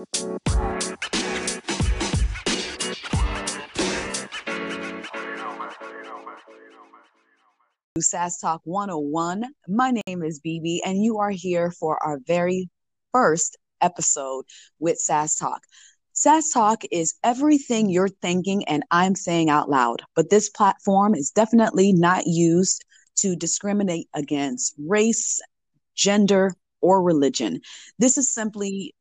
SAS Talk 101. My name is BB, and you are here for our very first episode with SAS Talk. SAS Talk is everything you're thinking and I'm saying out loud, but this platform is definitely not used to discriminate against race, gender, or religion. This is simply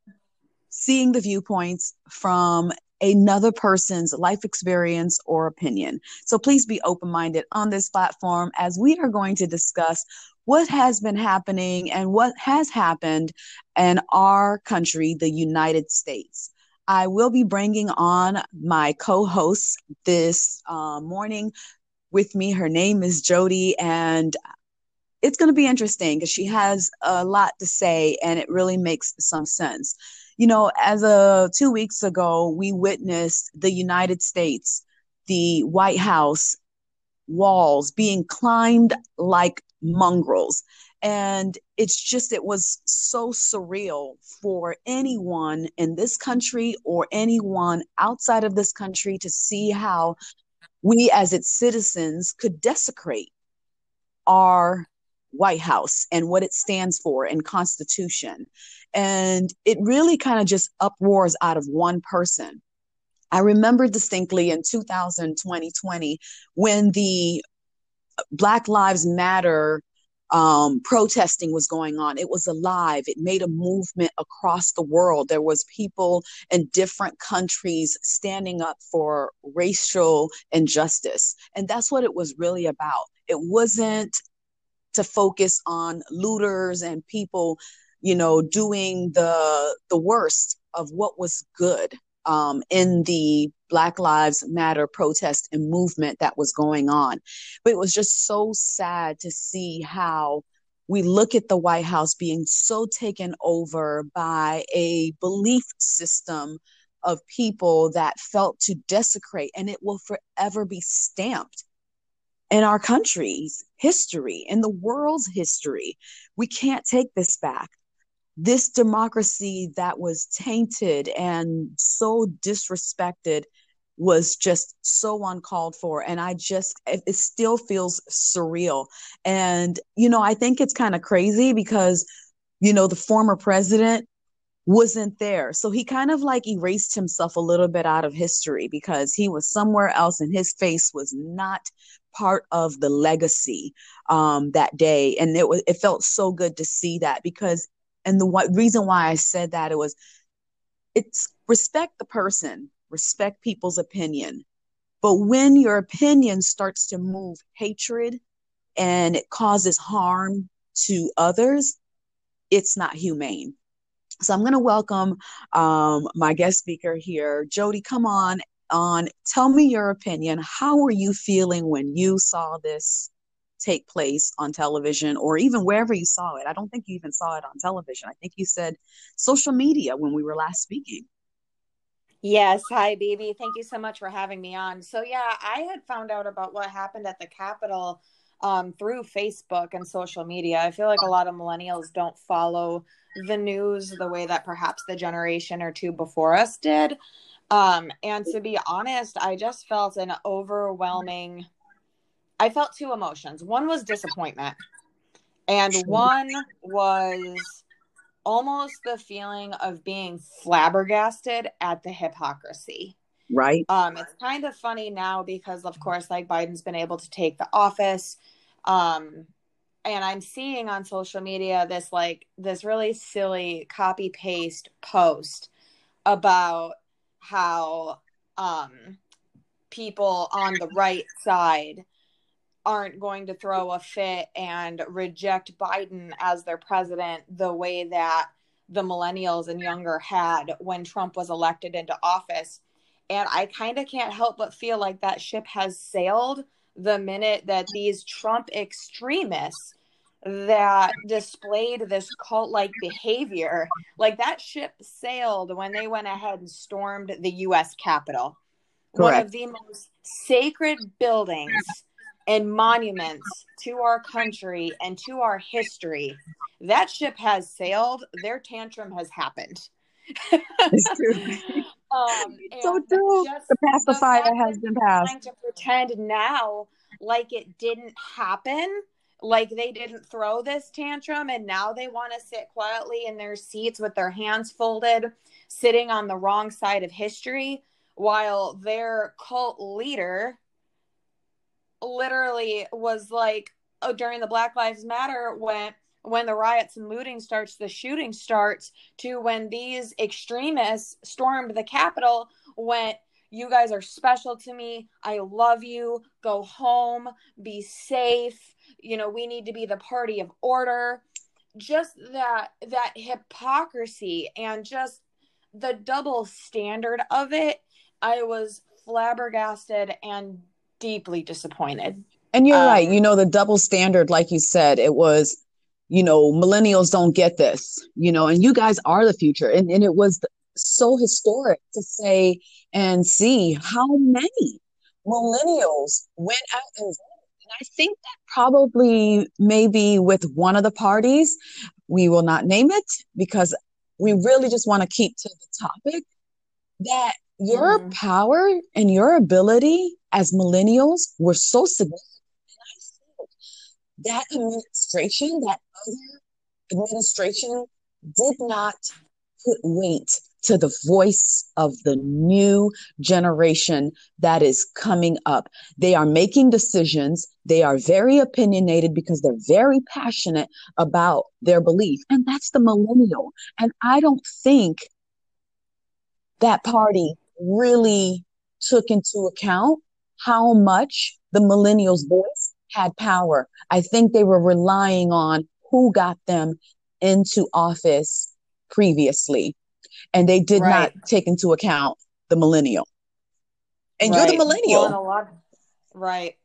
seeing the viewpoints from another person's life experience or opinion. So please be open minded on this platform as we are going to discuss what has been happening and what has happened in our country, the United States. I will be bringing on my co host this uh, morning with me. Her name is Jody, and it's going to be interesting because she has a lot to say and it really makes some sense you know, as a two weeks ago, we witnessed the United States, the White House walls being climbed like mongrels. And it's just, it was so surreal for anyone in this country or anyone outside of this country to see how we as its citizens could desecrate our White House and what it stands for and Constitution. And it really kind of just uproars out of one person. I remember distinctly in 2000, 2020 when the Black Lives Matter um, protesting was going on. It was alive. It made a movement across the world. There was people in different countries standing up for racial injustice. And that's what it was really about. It wasn't to focus on looters and people you know, doing the the worst of what was good um, in the Black Lives Matter protest and movement that was going on. But it was just so sad to see how we look at the White House being so taken over by a belief system of people that felt to desecrate, and it will forever be stamped in our country's history, in the world's history. We can't take this back this democracy that was tainted and so disrespected was just so uncalled for. And i just it, it still feels surreal. And you know i think it's kind of crazy because you know the former president wasn't there. So he kind of like erased himself a little bit out of history because he was somewhere else and his face was not part of the legacy um, that day. And it was it felt so good to see that because and the reason why I said that it was it's respect the person, respect people's opinion. But when your opinion starts to move hatred and it causes harm to others, it's not humane. So I'm going to welcome um, my guest speaker here, Jody. Come on, on. Tell me your opinion. How were you feeling when you saw this take place on television or even wherever you saw it. I don't think you even saw it on television. I think you said social media when we were last speaking. Yes. Hi, baby. Thank you so much for having me on. So, yeah, I had found out about what happened at the Capitol um, through Facebook and social media. I feel like a lot of millennials don't follow the news the way that perhaps the generation or two before us did. Um, and to be honest, I just felt an overwhelming I felt two emotions. One was disappointment, and one was almost the feeling of being flabbergasted at the hypocrisy. Right. Um, it's kind of funny now because, of course, like Biden's been able to take the office. Um, and I'm seeing on social media this like this really silly copy paste post about how um people on the right side aren't going to throw a fit and reject Biden as their president the way that the millennials and younger had when Trump was elected into office. And I kind of can't help but feel like that ship has sailed the minute that these Trump extremists that displayed this cult like behavior, like that ship sailed when they went ahead and stormed the US Capitol. Correct. One of the most sacred buildings and monuments to our country and to our history. That ship has sailed, their tantrum has happened. It's true. um, so true. The pacifier fact has been passed. trying to pretend now like it didn't happen like they didn't throw this tantrum and now they want to sit quietly in their seats with their hands folded sitting on the wrong side of history while their cult leader literally was like oh, during the black lives matter when when the riots and looting starts the shooting starts to when these extremists stormed the capitol went you guys are special to me. I love you. Go home. Be safe. You know we need to be the party of order. Just that that hypocrisy and just the double standard of it i was flabbergasted and deeply disappointed And you're Um, right. You know, the double standard, like you said, it was, you know, millennials don't get this, you know, and you guys are the future. And, and it was so historic to say and see how many millennials went out and voted. And I think that probably maybe with one of the parties, we will not name it because we really just want to keep to the topic that your Mhm. power and your ability as millennials were so significant. And I think that administration, that other administration, did not put weight to the voice of the new generation that is coming up. They are making decisions. They are very opinionated because they're very passionate about their belief. And that's the millennial. And I don't think that party really took into account how much the millennials' voice had power. I think they were relying on who got them into office previously, and they did Right. not take into account the millennial. And you're the Right. millennial. Well, a lot, right.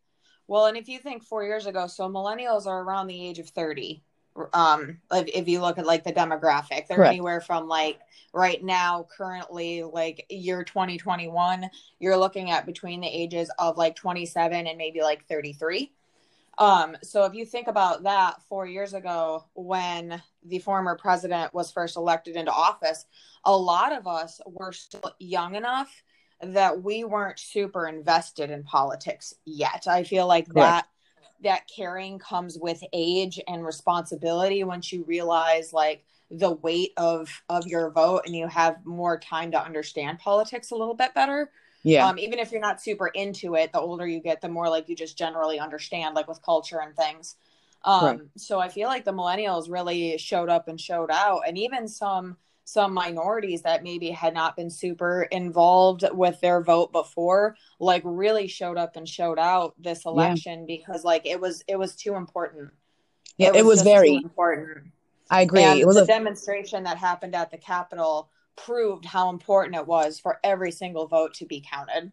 Well, and if you think four years ago, so millennials are around the age of 30. Um, if, if you look at like the demographic, they're Correct. anywhere from like right now, currently, like year 2021, you're looking at between the ages of like 27 and maybe like 33. Um, so if you think about that four years ago when the former president was first elected into office, a lot of us were still young enough that we weren't super invested in politics yet. I feel like Correct. that that caring comes with age and responsibility once you realize like the weight of of your vote and you have more time to understand politics a little bit better. Yeah. Um, even if you're not super into it, the older you get, the more like you just generally understand, like with culture and things. Um, Right. so I feel like the millennials really showed up and showed out, and even some some minorities that maybe had not been super involved with their vote before, like really showed up and showed out this election because like it was it was too important. Yeah, it was just very. important. I agree. And It was the a demonstration that happened at the Capitol proved how important it was for every single vote to be counted.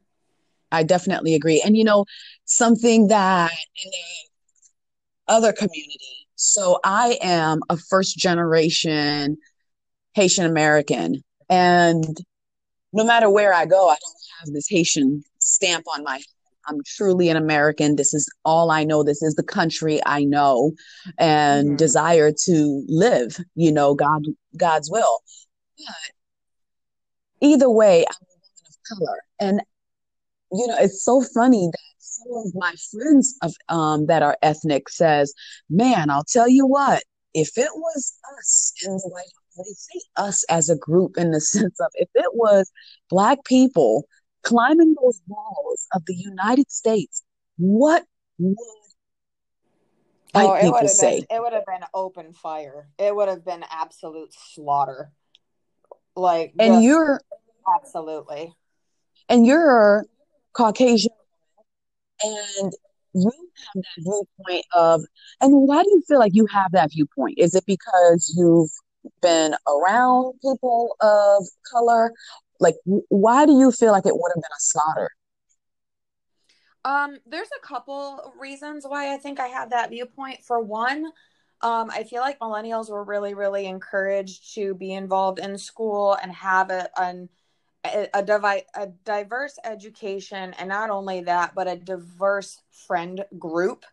I definitely agree. And you know, something that in the other community, so I am a first generation Haitian American, and no matter where I go, I don't have this Haitian stamp on my I'm truly an American. This is all I know. This is the country I know and Mhm. desire to live, you know, God God's will. But either way, I'm a woman of color. And you know, it's so funny that some of my friends of um that are ethnic says, "Man, I'll tell you what, if it was us in the White They say us as a group in the sense of if it was black people climbing those walls of the United States, what would white Oh, it people would have say?" been it would have been open fire. It would have been absolute slaughter. Like And just you're absolutely. and you're Caucasian and you have that viewpoint of and why do you feel like you have that viewpoint? Is it because you've been around people of color? Like why do you feel like it would have been a slaughter? Um, there's a couple reasons why I think I have that viewpoint. For one, um, I feel like millennials were really, really encouraged to be involved in school and have a an, a, a, a diverse education, and not only that, but a diverse friend group.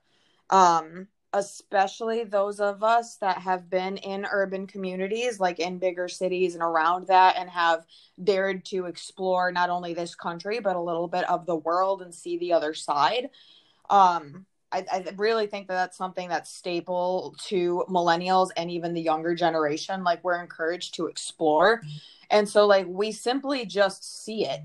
Um, especially those of us that have been in urban communities, like in bigger cities and around that, and have dared to explore not only this country, but a little bit of the world and see the other side. Um, I, I really think that that's something that's staple to millennials and even the younger generation. Like, we're encouraged to explore. And so, like, we simply just see it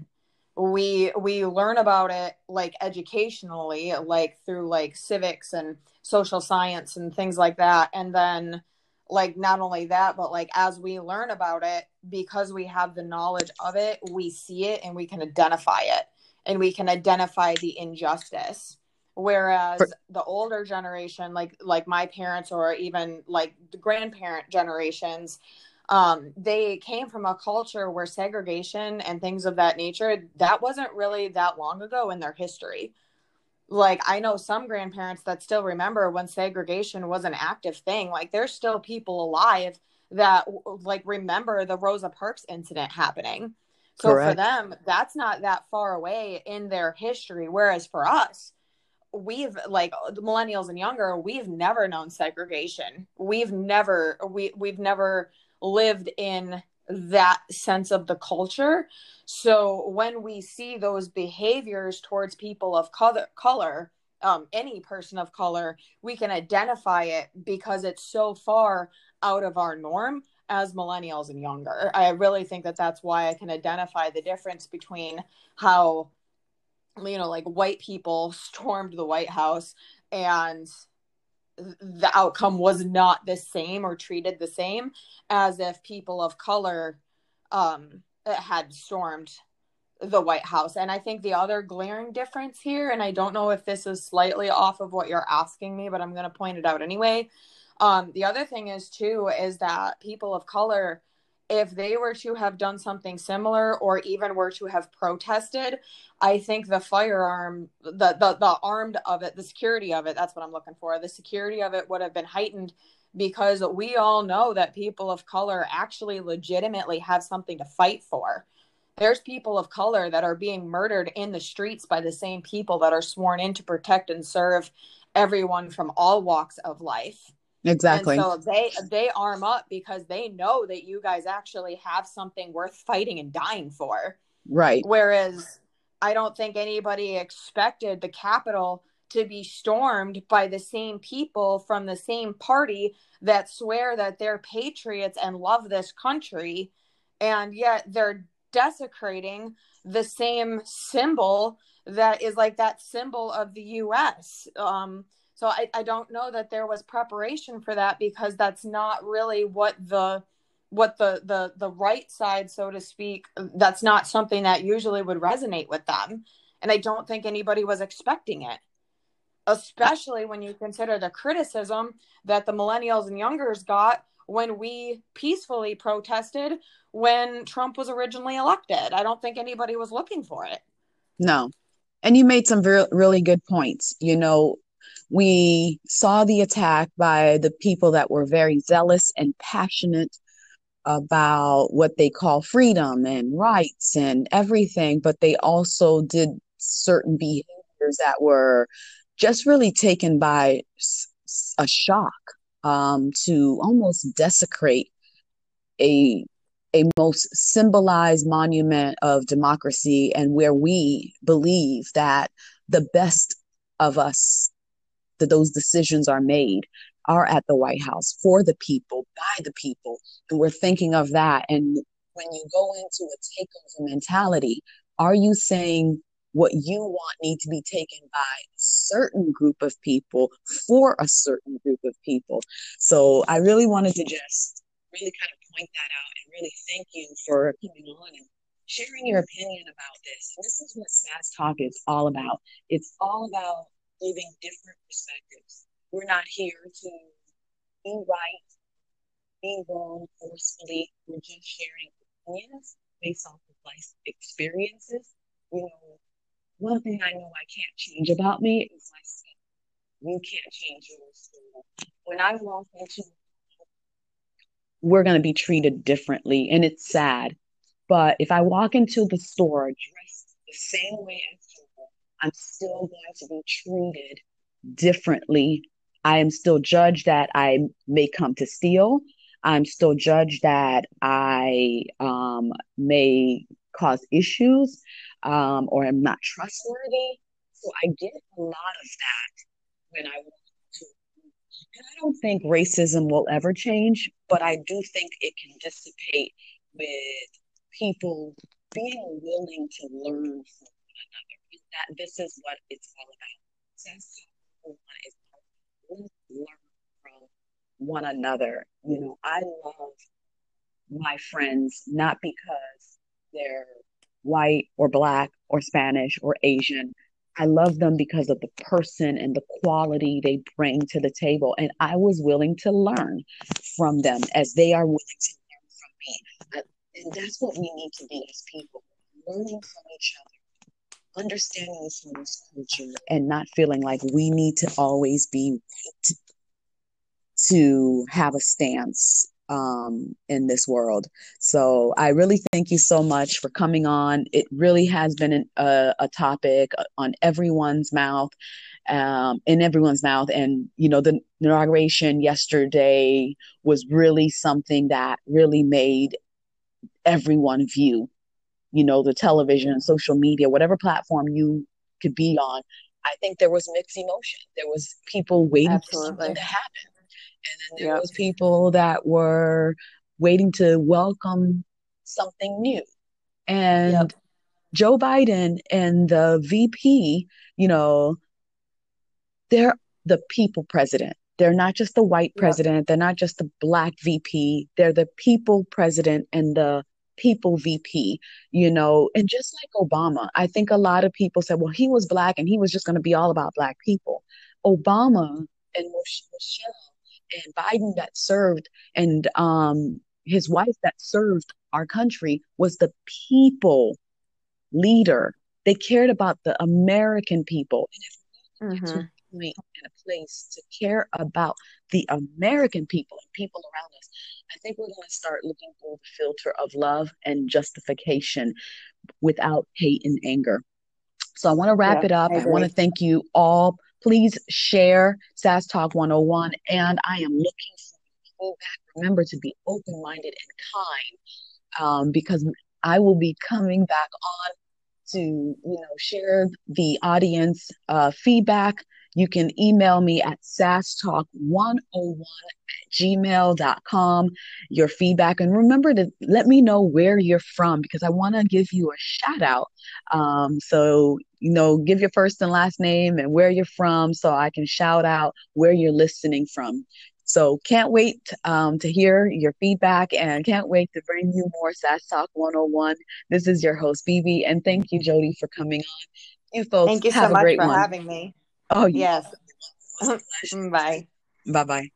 we we learn about it like educationally like through like civics and social science and things like that. And then like not only that but like as we learn about it because we have the knowledge of it we see it and we can identify it. And we can identify the injustice. Whereas For- the older generation like like my parents or even like the grandparent generations um, they came from a culture where segregation and things of that nature that wasn't really that long ago in their history. Like i know some grandparents that still remember when segregation was an active thing. Like there's still people alive that like remember the rosa parks incident happening. So Correct. for them that's not that far away in their history. Whereas for us we've like the millennials and younger we've never known segregation. We've never we we've never lived in that sense of the culture. So when we see those behaviors towards people of color, color um, any person of color, we can identify it because it's so far out of our norm as millennials and younger. I really think that that's why I can identify the difference between how, you know, like white people stormed the White House and the outcome was not the same or treated the same as if people of color um, had stormed the White House. And I think the other glaring difference here, and I don't know if this is slightly off of what you're asking me, but I'm going to point it out anyway. Um, the other thing is, too, is that people of color if they were to have done something similar or even were to have protested, I think the firearm, the, the the armed of it, the security of it, that's what I'm looking for. The security of it would have been heightened because we all know that people of color actually legitimately have something to fight for. There's people of color that are being murdered in the streets by the same people that are sworn in to protect and serve everyone from all walks of life. Exactly. And so they they arm up because they know that you guys actually have something worth fighting and dying for. Right. Whereas I don't think anybody expected the Capitol to be stormed by the same people from the same party that swear that they're patriots and love this country and yet they're desecrating the same symbol that is like that symbol of the US. Um, so I, I don't know that there was preparation for that because that's not really what the what the the the right side so to speak that's not something that usually would resonate with them and i don't think anybody was expecting it especially when you consider the criticism that the millennials and youngers got when we peacefully protested when Trump was originally elected. I don't think anybody was looking for it. No. And you made some re- really good points. You know, we saw the attack by the people that were very zealous and passionate about what they call freedom and rights and everything, but they also did certain behaviors that were just really taken by a shock um, to almost desecrate a a most symbolized monument of democracy and where we believe that the best of us those decisions are made are at the White House for the people, by the people. And we're thinking of that. And when you go into a takeover mentality, are you saying what you want need to be taken by a certain group of people for a certain group of people? So I really wanted to just really kind of point that out and really thank you for coming on and sharing your opinion about this. And this is what SAS Talk is all about. It's all about different perspectives. We're not here to be right, be wrong forcefully. We're just sharing opinions based off of life experiences. You know, one thing I know I can't change about me is myself. You can't change yours. When I walk into we're going to be treated differently and it's sad. But if I walk into the store dressed the same way as I'm still going to be treated differently I am still judged that I may come to steal. I'm still judged that I um, may cause issues um, or am not trustworthy. So I get a lot of that when I want to. And I don't think racism will ever change, but I do think it can dissipate with people being willing to learn from one another. That this is what it's all about. That's is learn from one another. You know, I love my friends not because they're white or black or Spanish or Asian. I love them because of the person and the quality they bring to the table. And I was willing to learn from them as they are willing to learn from me. And that's what we need to be as people learning from each other, understanding this other's culture, and not feeling like we need to always be right to have a stance um, in this world. So I really thank you so much for coming on. It really has been an, a, a topic on everyone's mouth, um, in everyone's mouth. And, you know, the inauguration yesterday was really something that really made everyone view, you know, the television, social media, whatever platform you could be on. I think there was mixed emotion. There was people waiting Absolutely. for something to happen and then there yep. was people that were waiting to welcome something new. And yep. Joe Biden and the VP, you know, they're the people president. They're not just the white president, yep. they're not just the black VP, they're the people president and the people VP, you know, and just like Obama, I think a lot of people said, well, he was black and he was just going to be all about black people. Obama and Michelle and Biden that served and um, his wife that served our country was the people leader. They cared about the American people. And if we mm-hmm. Point and a place to care about the American people and people around us, I think we're going to start looking through the filter of love and justification without hate and anger. So I want to wrap yeah, it up. I, I want to thank you all Please share SAS Talk 101. And I am looking for feedback. Remember to be open minded and kind um, because I will be coming back on to you know share the audience uh, feedback you can email me at sastalk101 at gmail.com, your feedback. And remember to let me know where you're from because I want to give you a shout out. Um, so, you know, give your first and last name and where you're from so I can shout out where you're listening from. So can't wait um, to hear your feedback and can't wait to bring you more SAS Talk 101. This is your host, BB, and thank you, Jody, for coming on. You folks thank you have so a great much for one. having me. Oh, yes. Mm, bye. Bye bye.